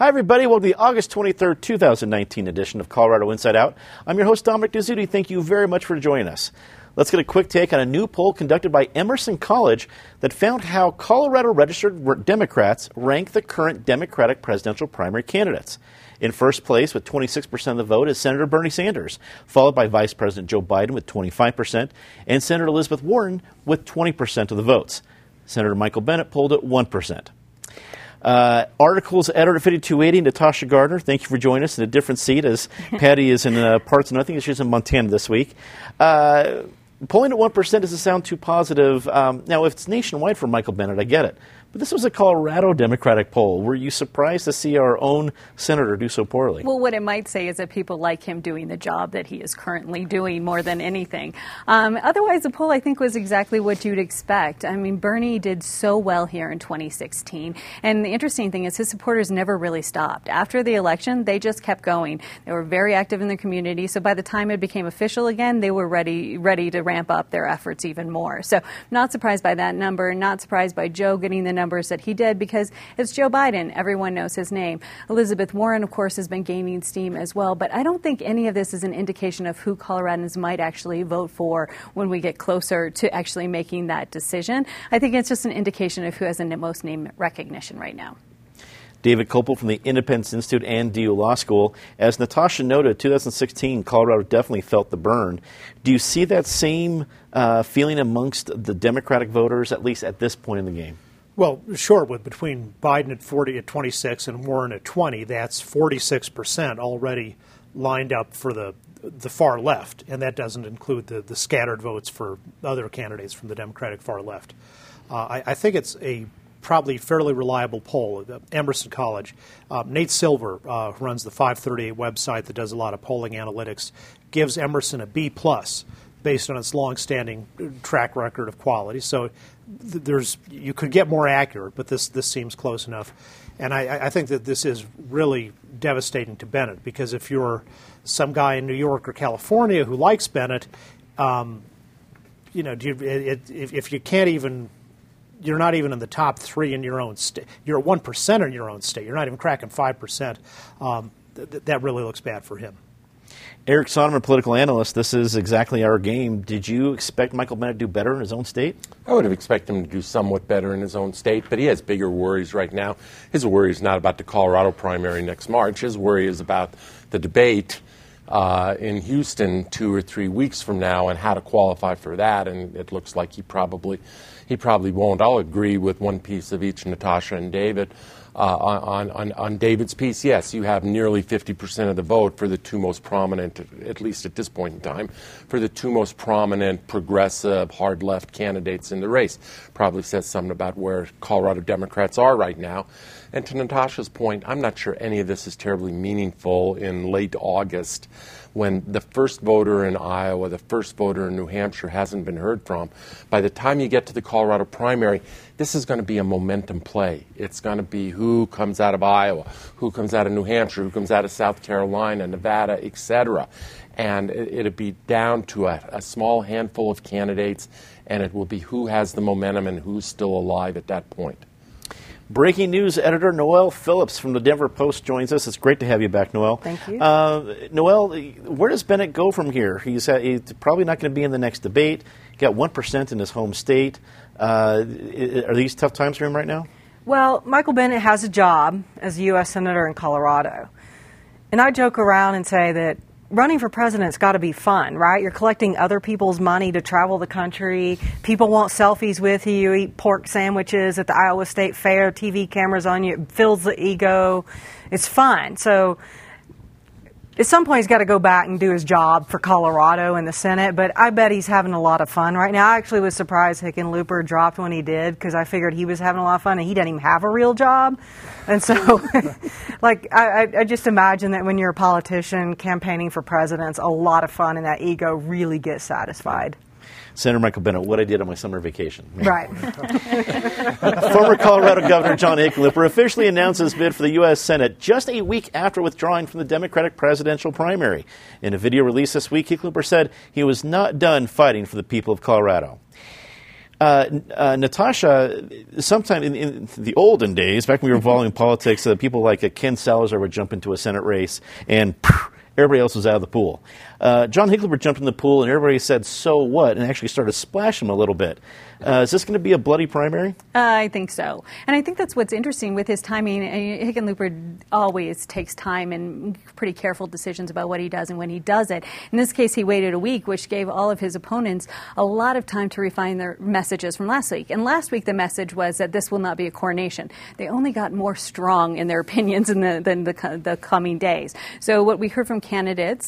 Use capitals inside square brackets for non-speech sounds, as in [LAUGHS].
Hi, everybody. Welcome to the August 23rd, 2019 edition of Colorado Inside Out. I'm your host, Dominic Dezzutti. Thank you very much for joining us. Let's get a quick take on a new poll conducted by Emerson College that found how Colorado registered Democrats rank the current Democratic presidential primary candidates. In first place, with 26% of the vote, is Senator Bernie Sanders, followed by Vice President Joe Biden with 25%, and Senator Elizabeth Warren with 20% of the votes. Senator Michael Bennet polled at 1%. Uh, articles editor 5280, Natasha Gardner. Thank you for joining us in a different seat as [LAUGHS] Patty is in uh, parts of nothing. She's in Montana this week. Uh, polling at 1% doesn't sound too positive. Um, now, if it's nationwide for Michael Bennet, I get it. But this was a Colorado Democratic poll. Were you surprised to see our own senator do so poorly? Well, what it might say is that people like him doing the job that he is currently doing more than anything. Um, otherwise, the poll, I think, was exactly what you'd expect. I mean, Bernie did so well here in 2016. And the interesting thing is his supporters never really stopped. After the election, they just kept going. They were very active in the community. So by the time it became official again, they were ready, ready to ramp up their efforts even more. So not surprised by that number, not surprised by Joe getting the numbers that he did because it's Joe Biden. Everyone knows his name. Elizabeth Warren, of course, has been gaining steam as well. But I don't think any of this is an indication of who Coloradans might actually vote for when we get closer to actually making that decision. I think it's just an indication of who has the most name recognition right now. David Kopel from the Independence Institute and DU Law School. As Natasha noted, 2016, Colorado definitely felt the burn. Do you see that same uh, feeling amongst the Democratic voters, at least at this point in the game? Well, sure. With between Biden at 40 at 26 and Warren at 20, that's 46 percent already lined up for the the far left, and that doesn't include the, the scattered votes for other candidates from the Democratic far left. Uh, I, I, think it's a probably fairly reliable poll. Emerson College, uh, Nate Silver, uh, who runs the 538 website that does a lot of polling analytics, gives Emerson a B plus based on its long-standing track record of quality. So there's you could get more accurate, but this this seems close enough. And I, I think that this is really devastating to Bennet because if you're some guy in New York or California who likes Bennet, um, you know, you, it, if, if you can't even you're not even in the top three in your own state. You're one percent in your own state. You're not even cracking five percent. Um, th- that really looks bad for him. Eric Sondermann, political analyst, this is exactly our game. Did you expect Michael Bennet to do better in his own state? I would have expected him to do somewhat better in his own state, but he has bigger worries right now. His worry is not about the Colorado primary next March. His worry is about the debate uh, in Houston two or three weeks from now and how to qualify for that. And it looks like he probably he probably won't. I'll agree with one piece of each, Natasha and David. Uh, on, on, on David's piece, yes, you have nearly 50% of the vote for the two most prominent, at least at this point in time, for the two most prominent progressive, hard left candidates in the race. Probably says something about where Colorado Democrats are right now. And to Natasha's point, I'm not sure any of this is terribly meaningful in late August when the first voter in Iowa, the first voter in New Hampshire hasn't been heard from. By the time you get to the Colorado primary, this is going to be a momentum play. It's going to be who comes out of Iowa, who comes out of New Hampshire, who comes out of South Carolina, Nevada, etc. And it, will be down to a, a small handful of candidates, and it will be who has the momentum and who's still alive at that point. Breaking news editor Noelle Phillips from the Denver Post joins us. It's great to have you back, Noelle. Thank you. Uh, Noelle, where does Bennet go from here? He's, uh, he's probably not going to be in the next debate. He got 1% in his home state. Uh, are these tough times for him right now? Well, Michael Bennet has a job as a U.S. Senator in Colorado. And I joke around and say that running for president's got to be fun, right? You're collecting other people's money to travel the country. People want selfies with you. You eat pork sandwiches at the Iowa State Fair. TV cameras on you. It fills the ego. It's fun. So at some point he's got to go back and do his job for Colorado in the Senate, but I bet he's having a lot of fun right now. I actually was surprised Hickenlooper dropped when he did because I figured he was having a lot of fun and he didn't even have a real job. And so, [LAUGHS] like, I, I just imagine that when you're a politician campaigning for presidents, a lot of fun and that ego really gets satisfied. Senator Michael Bennet, what I did on my summer vacation. [LAUGHS] Right. [LAUGHS] Former Colorado Governor John Hickenlooper officially announced his bid for the U.S. Senate just a week after withdrawing from the Democratic presidential primary. In a video released this week, Hickenlooper said he was not done fighting for the people of Colorado. Uh, uh, Natasha, sometime in, in, the olden days, back when we were following politics, uh, people like uh, Ken Salazar would jump into a Senate race and everybody else was out of the pool. Uh, John Hickenlooper jumped in the pool and everybody said, so what? And actually started splashing him a little bit. Uh, is this going to be a bloody primary? Uh, I think so. And I think that's what's interesting with his timing. Hickenlooper always takes time and pretty careful decisions about what he does and when he does it. In this case, he waited a week, which gave all of his opponents a lot of time to refine their messages from last week. And last week, the message was that this will not be a coronation. They only got more strong in their [LAUGHS] opinions in the, than the, the coming days. So what we heard from candidates